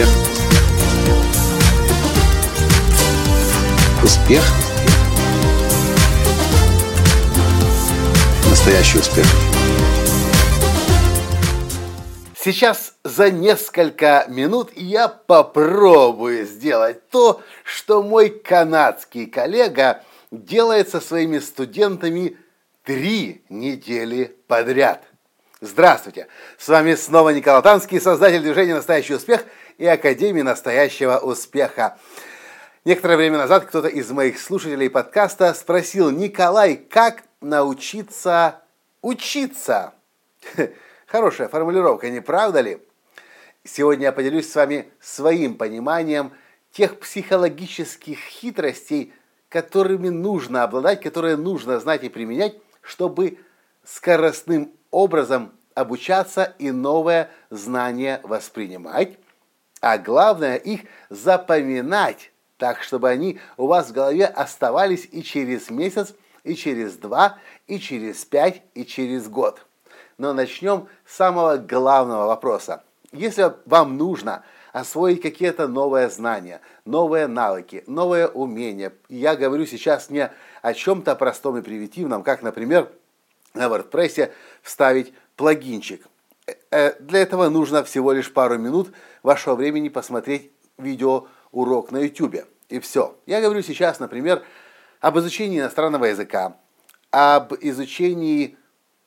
Успех. Успех. Настоящий успех. Сейчас за несколько минут я попробую сделать то, что мой канадский коллега делает со своими студентами три недели подряд. Здравствуйте! С вами снова Николай Танский, создатель движения «Настоящий успех» и Академии настоящего успеха. Некоторое время назад кто-то из моих слушателей подкаста спросил, Николай, как научиться учиться? Хорошая формулировка, не правда ли? Сегодня я поделюсь с вами своим пониманием тех психологических хитростей, которыми нужно обладать, которые нужно знать и применять, чтобы скоростным образом обучаться и новое знание воспринимать, а главное их запоминать, так чтобы они у вас в голове оставались и через месяц, и через два, и через пять, и через год. Но начнем с самого главного вопроса. Если вам нужно освоить какие-то новые знания, новые навыки, новые умения, я говорю сейчас не о чем-то простом и примитивном, как, например, на WordPress вставить плагинчик. Э, для этого нужно всего лишь пару минут вашего времени посмотреть видео урок на YouTube. И все. Я говорю сейчас, например, об изучении иностранного языка, об изучении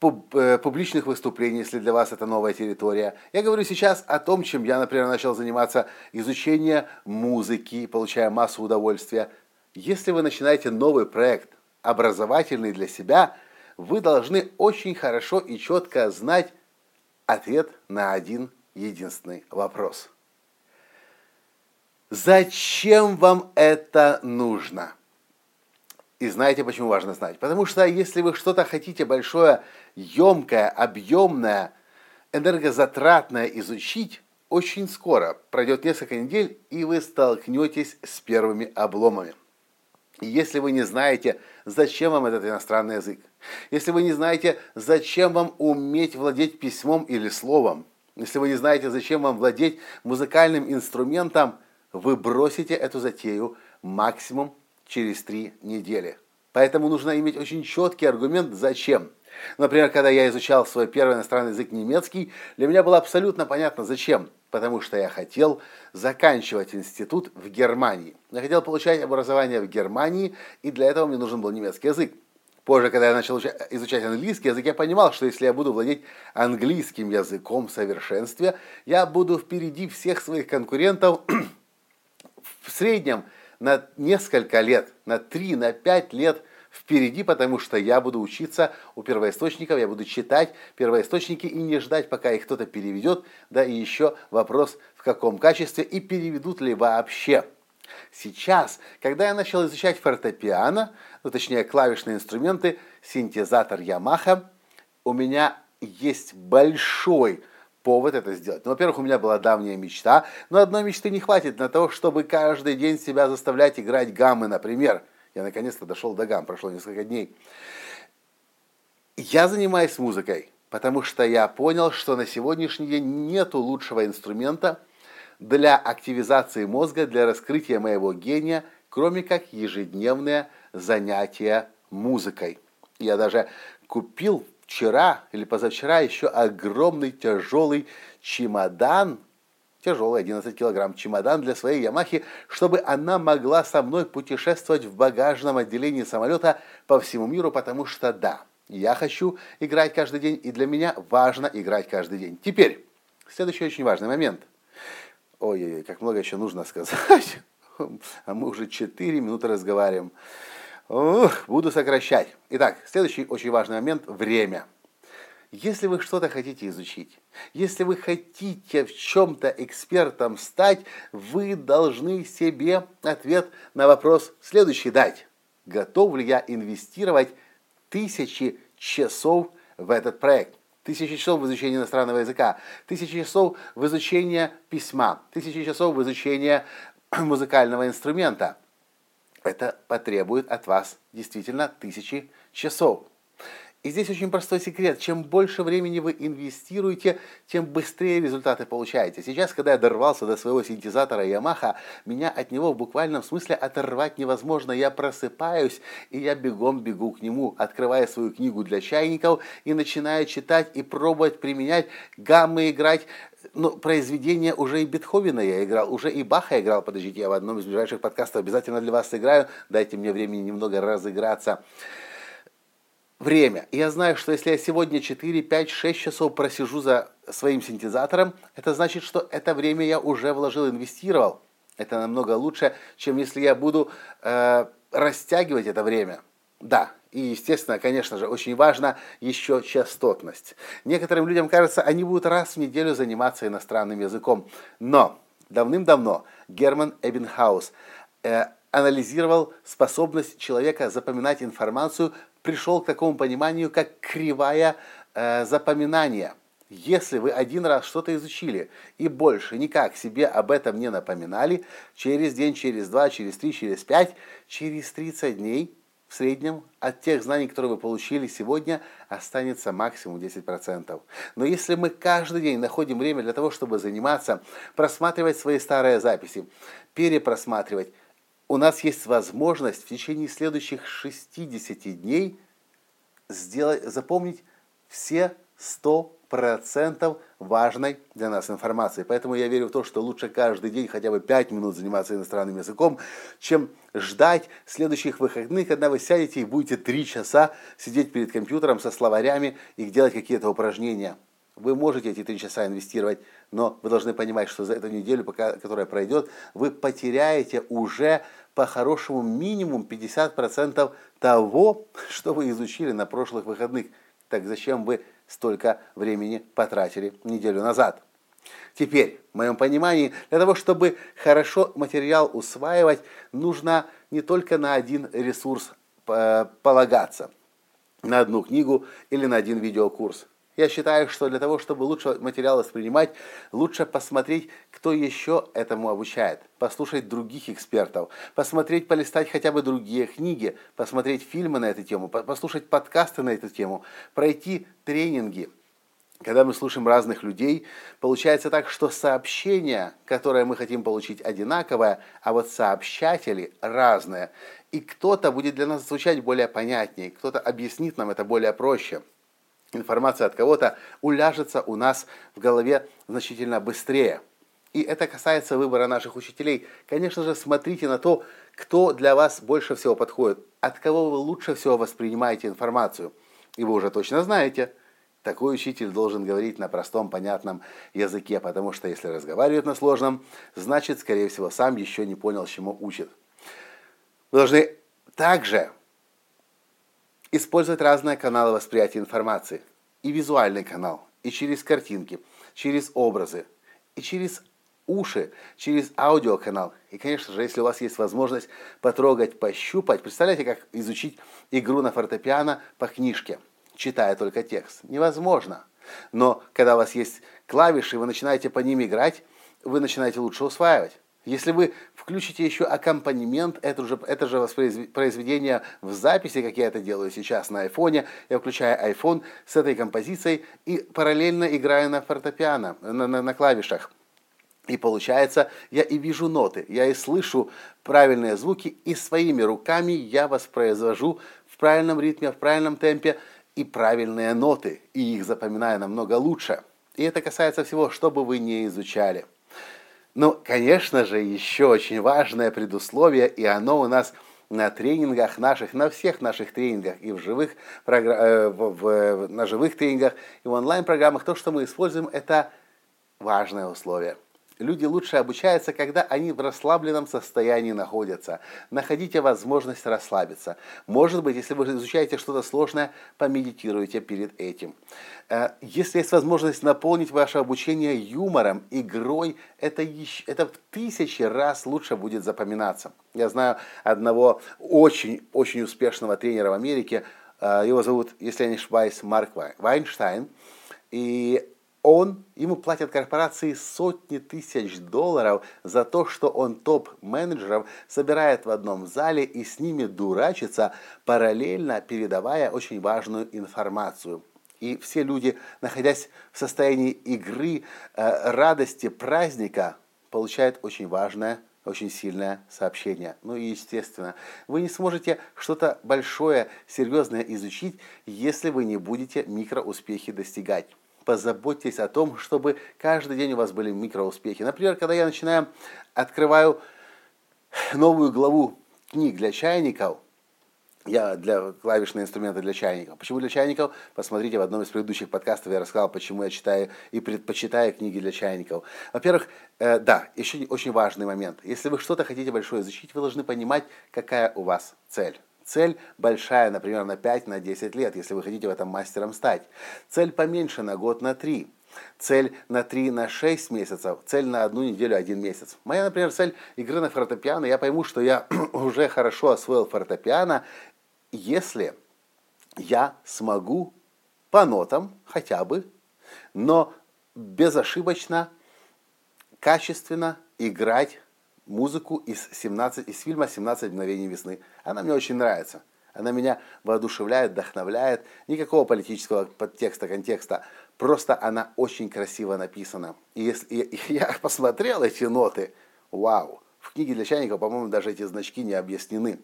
э, публичных выступлений, если для вас это новая территория. Я говорю сейчас о том, чем я, например, начал заниматься, изучение музыки, получая массу удовольствия. Если вы начинаете новый проект, образовательный для себя – вы должны очень хорошо и четко знать ответ на один единственный вопрос. Зачем вам это нужно? И знаете, почему важно знать? Потому что если вы что-то хотите большое, емкое, объемное, энергозатратное изучить, очень скоро, пройдет несколько недель, и вы столкнетесь с первыми обломами. И если вы не знаете, зачем вам этот иностранный язык, если вы не знаете, зачем вам уметь владеть письмом или словом, если вы не знаете, зачем вам владеть музыкальным инструментом, вы бросите эту затею максимум через три недели. Поэтому нужно иметь очень четкий аргумент «зачем?». Например, когда я изучал свой первый иностранный язык немецкий, для меня было абсолютно понятно зачем. Потому что я хотел заканчивать институт в Германии. Я хотел получать образование в Германии, и для этого мне нужен был немецкий язык. Позже, когда я начал изучать английский язык, я понимал, что если я буду владеть английским языком в совершенстве, я буду впереди всех своих конкурентов в среднем на несколько лет, на 3, на 5 лет впереди, потому что я буду учиться у первоисточников, я буду читать первоисточники и не ждать, пока их кто-то переведет, да и еще вопрос в каком качестве и переведут ли вообще. Сейчас, когда я начал изучать фортепиано, ну точнее клавишные инструменты, синтезатор Yamaha, у меня есть большой повод это сделать. Ну, во-первых, у меня была давняя мечта, но одной мечты не хватит на то, чтобы каждый день себя заставлять играть гаммы, например. Я наконец-то дошел до гамм, прошло несколько дней. Я занимаюсь музыкой, потому что я понял, что на сегодняшний день нету лучшего инструмента для активизации мозга, для раскрытия моего гения, кроме как ежедневное занятие музыкой. Я даже купил вчера или позавчера еще огромный тяжелый чемодан тяжелый 11 килограмм чемодан для своей Ямахи, чтобы она могла со мной путешествовать в багажном отделении самолета по всему миру, потому что да, я хочу играть каждый день, и для меня важно играть каждый день. Теперь, следующий очень важный момент. Ой-ой-ой, как много еще нужно сказать. А мы уже 4 минуты разговариваем. Ух, буду сокращать. Итак, следующий очень важный момент – время. Если вы что-то хотите изучить, если вы хотите в чем-то экспертом стать, вы должны себе ответ на вопрос следующий дать. Готов ли я инвестировать тысячи часов в этот проект? Тысячи часов в изучении иностранного языка, тысячи часов в изучении письма, тысячи часов в изучении музыкального инструмента. Это потребует от вас действительно тысячи часов. И здесь очень простой секрет. Чем больше времени вы инвестируете, тем быстрее результаты получаете. Сейчас, когда я дорвался до своего синтезатора Yamaha, меня от него в буквальном смысле оторвать невозможно. Я просыпаюсь, и я бегом бегу к нему, открывая свою книгу для чайников и начинаю читать и пробовать применять, гаммы играть. Ну, произведения уже и Бетховена я играл, уже и Баха играл. Подождите, я в одном из ближайших подкастов обязательно для вас сыграю. Дайте мне времени немного разыграться время. И я знаю, что если я сегодня 4, 5, 6 часов просижу за своим синтезатором, это значит, что это время я уже вложил, инвестировал. Это намного лучше, чем если я буду э, растягивать это время. Да, и, естественно, конечно же, очень важно еще частотность. Некоторым людям кажется, они будут раз в неделю заниматься иностранным языком. Но давным-давно Герман Эбенхаус э, анализировал способность человека запоминать информацию пришел к такому пониманию, как кривая э, запоминания. Если вы один раз что-то изучили и больше никак себе об этом не напоминали, через день, через два, через три, через пять, через 30 дней в среднем от тех знаний, которые вы получили сегодня, останется максимум 10%. Но если мы каждый день находим время для того, чтобы заниматься, просматривать свои старые записи, перепросматривать, у нас есть возможность в течение следующих 60 дней сделать, запомнить все 100% важной для нас информации. Поэтому я верю в то, что лучше каждый день хотя бы 5 минут заниматься иностранным языком, чем ждать следующих выходных, когда вы сядете и будете 3 часа сидеть перед компьютером со словарями и делать какие-то упражнения. Вы можете эти три часа инвестировать, но вы должны понимать, что за эту неделю, пока, которая пройдет, вы потеряете уже по-хорошему минимум 50% того, что вы изучили на прошлых выходных. Так зачем вы столько времени потратили неделю назад? Теперь, в моем понимании, для того, чтобы хорошо материал усваивать, нужно не только на один ресурс э, полагаться, на одну книгу или на один видеокурс. Я считаю, что для того, чтобы лучше материал воспринимать, лучше посмотреть, кто еще этому обучает, послушать других экспертов, посмотреть, полистать хотя бы другие книги, посмотреть фильмы на эту тему, послушать подкасты на эту тему, пройти тренинги. Когда мы слушаем разных людей, получается так, что сообщение, которое мы хотим получить, одинаковое, а вот сообщатели разные. И кто-то будет для нас звучать более понятнее, кто-то объяснит нам это более проще информация от кого-то уляжется у нас в голове значительно быстрее. И это касается выбора наших учителей. Конечно же, смотрите на то, кто для вас больше всего подходит, от кого вы лучше всего воспринимаете информацию. И вы уже точно знаете, такой учитель должен говорить на простом, понятном языке, потому что если разговаривает на сложном, значит, скорее всего, сам еще не понял, чему учит. Вы должны также использовать разные каналы восприятия информации. И визуальный канал, и через картинки, через образы, и через уши, через аудиоканал. И, конечно же, если у вас есть возможность потрогать, пощупать, представляете, как изучить игру на фортепиано по книжке, читая только текст. Невозможно. Но когда у вас есть клавиши, вы начинаете по ним играть, вы начинаете лучше усваивать. Если вы включите еще аккомпанемент, это же, это же воспроизведение в записи, как я это делаю сейчас на айфоне, я включаю iPhone с этой композицией и параллельно играю на фортепиано, на, на, на клавишах. И получается, я и вижу ноты, я и слышу правильные звуки, и своими руками я воспроизвожу в правильном ритме, в правильном темпе и правильные ноты, и их запоминаю намного лучше. И это касается всего, что бы вы не изучали. Ну, конечно же, еще очень важное предусловие, и оно у нас на тренингах наших, на всех наших тренингах, и в живых, э, в, в, на живых тренингах, и в онлайн-программах, то, что мы используем, это важное условие. Люди лучше обучаются, когда они в расслабленном состоянии находятся. Находите возможность расслабиться. Может быть, если вы изучаете что-то сложное, помедитируйте перед этим. Э, если есть возможность наполнить ваше обучение юмором, игрой, это, еще, это в тысячи раз лучше будет запоминаться. Я знаю одного очень-очень успешного тренера в Америке, э, его зовут, если я не ошибаюсь, Марк Вайнштайн. И он, ему платят корпорации сотни тысяч долларов за то, что он топ-менеджеров собирает в одном зале и с ними дурачится, параллельно передавая очень важную информацию. И все люди, находясь в состоянии игры, э, радости, праздника, получают очень важное очень сильное сообщение. Ну и естественно, вы не сможете что-то большое, серьезное изучить, если вы не будете микроуспехи достигать позаботьтесь о том, чтобы каждый день у вас были микроуспехи. Например, когда я начинаю, открываю новую главу книг для чайников, я для клавишные инструменты для чайников. Почему для чайников? Посмотрите, в одном из предыдущих подкастов я рассказал, почему я читаю и предпочитаю книги для чайников. Во-первых, э, да, еще очень важный момент. Если вы что-то хотите большое изучить, вы должны понимать, какая у вас цель. Цель большая, например, на 5, на 10 лет, если вы хотите в этом мастером стать. Цель поменьше, на год, на 3. Цель на 3, на 6 месяцев, цель на одну неделю, один месяц. Моя, например, цель игры на фортепиано, я пойму, что я уже хорошо освоил фортепиано, если я смогу по нотам хотя бы, но безошибочно, качественно играть музыку из, 17, из фильма «17 мгновений весны». Она мне очень нравится. Она меня воодушевляет, вдохновляет. Никакого политического подтекста, контекста. Просто она очень красиво написана. И если и, я посмотрел эти ноты, вау. В книге для чайников, по-моему, даже эти значки не объяснены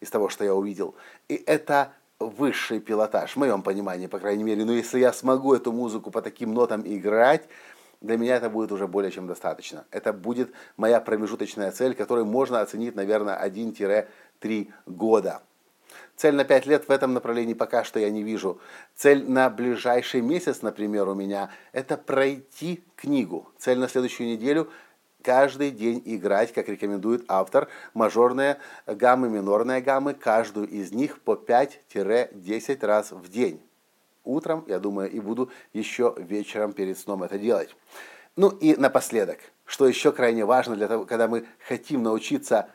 из того, что я увидел. И это высший пилотаж, в моем понимании, по крайней мере. Но если я смогу эту музыку по таким нотам играть, для меня это будет уже более чем достаточно. Это будет моя промежуточная цель, которую можно оценить, наверное, 1-3 года. Цель на 5 лет в этом направлении пока что я не вижу. Цель на ближайший месяц, например, у меня – это пройти книгу. Цель на следующую неделю – каждый день играть, как рекомендует автор, мажорные гаммы, минорные гаммы, каждую из них по 5-10 раз в день утром, я думаю, и буду еще вечером перед сном это делать. Ну и напоследок, что еще крайне важно для того, когда мы хотим научиться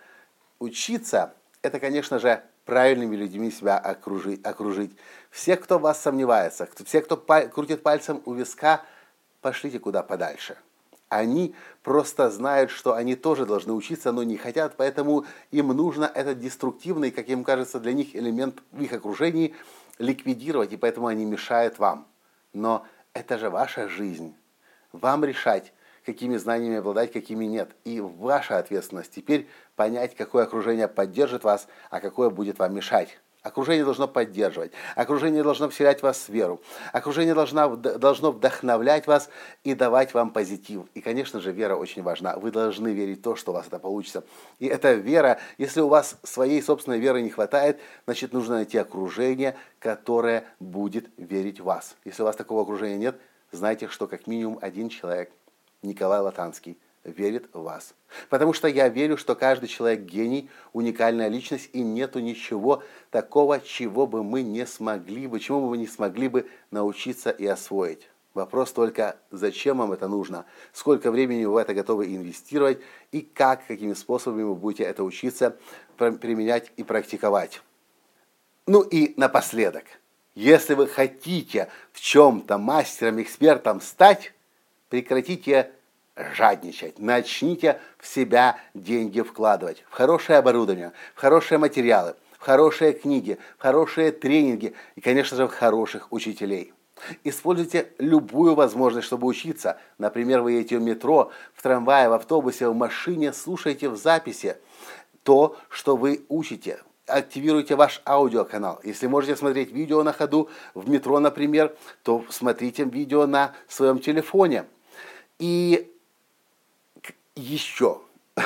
учиться, это, конечно же, правильными людьми себя окружить. окружить. Все, кто в вас сомневается, все, кто крутит пальцем у виска, пошлите куда подальше. Они просто знают, что они тоже должны учиться, но не хотят, поэтому им нужно этот деструктивный, как им кажется, для них элемент в их окружении – ликвидировать, и поэтому они мешают вам. Но это же ваша жизнь. Вам решать, какими знаниями обладать, какими нет. И ваша ответственность теперь понять, какое окружение поддержит вас, а какое будет вам мешать. Окружение должно поддерживать, окружение должно вселять в вас веру, окружение должно, должно вдохновлять вас и давать вам позитив. И, конечно же, вера очень важна. Вы должны верить в то, что у вас это получится. И эта вера, если у вас своей собственной веры не хватает, значит, нужно найти окружение, которое будет верить в вас. Если у вас такого окружения нет, знайте, что как минимум один человек, Николай Латанский, верит в вас. Потому что я верю, что каждый человек гений, уникальная личность, и нету ничего такого, чего бы мы не смогли бы, чему бы мы не смогли бы научиться и освоить. Вопрос только, зачем вам это нужно, сколько времени вы в это готовы инвестировать и как, какими способами вы будете это учиться, применять и практиковать. Ну и напоследок, если вы хотите в чем-то мастером, экспертом стать, прекратите жадничать. Начните в себя деньги вкладывать. В хорошее оборудование, в хорошие материалы, в хорошие книги, в хорошие тренинги и, конечно же, в хороших учителей. Используйте любую возможность, чтобы учиться. Например, вы едете в метро, в трамвае, в автобусе, в машине, слушайте в записи то, что вы учите. Активируйте ваш аудиоканал. Если можете смотреть видео на ходу в метро, например, то смотрите видео на своем телефоне. И еще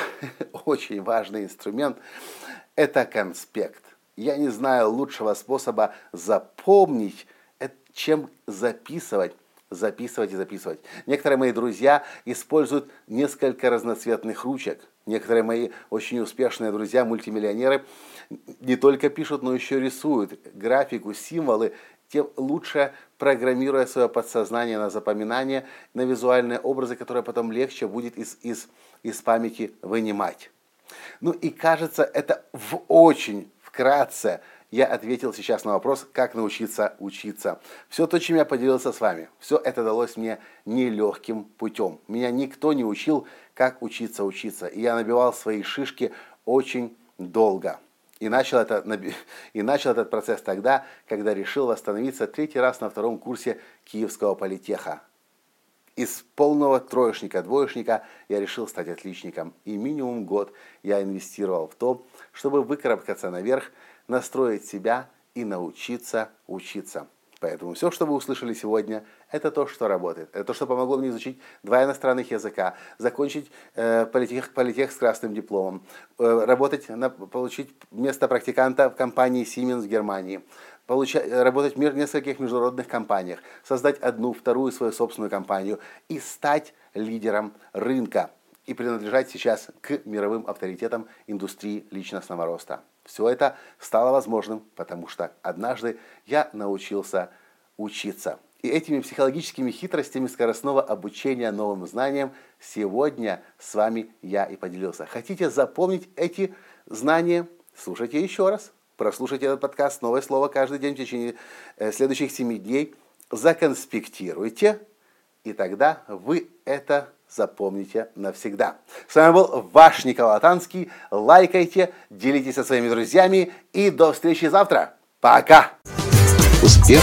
очень важный инструмент – это конспект. Я не знаю лучшего способа запомнить, э, чем записывать записывать и записывать. Некоторые мои друзья используют несколько разноцветных ручек. Некоторые мои очень успешные друзья, мультимиллионеры, не только пишут, но еще рисуют графику, символы тем лучше программируя свое подсознание на запоминание, на визуальные образы, которые потом легче будет из, из, из памяти вынимать. Ну и кажется, это в очень вкратце я ответил сейчас на вопрос, как научиться учиться. Все то, чем я поделился с вами, все это далось мне нелегким путем. Меня никто не учил, как учиться учиться. И я набивал свои шишки очень долго. И начал, это, и начал этот процесс тогда, когда решил восстановиться третий раз на втором курсе Киевского политеха. Из полного троечника, двоечника я решил стать отличником. И минимум год я инвестировал в то, чтобы выкарабкаться наверх, настроить себя и научиться учиться. Поэтому все, что вы услышали сегодня, это то, что работает. Это то, что помогло мне изучить два иностранных языка, закончить э, политех, политех с красным дипломом, э, работать, на, получить место практиканта в компании Siemens в Германии, получать, работать в нескольких международных компаниях, создать одну, вторую свою собственную компанию и стать лидером рынка и принадлежать сейчас к мировым авторитетам индустрии личностного роста. Все это стало возможным, потому что однажды я научился учиться. И этими психологическими хитростями скоростного обучения новым знаниям сегодня с вами я и поделился. Хотите запомнить эти знания? Слушайте еще раз. Прослушайте этот подкаст «Новое слово» каждый день в течение э, следующих семи дней. Законспектируйте, и тогда вы это запомните навсегда. С вами был ваш Николай Танский. Лайкайте, делитесь со своими друзьями и до встречи завтра. Пока! Успех!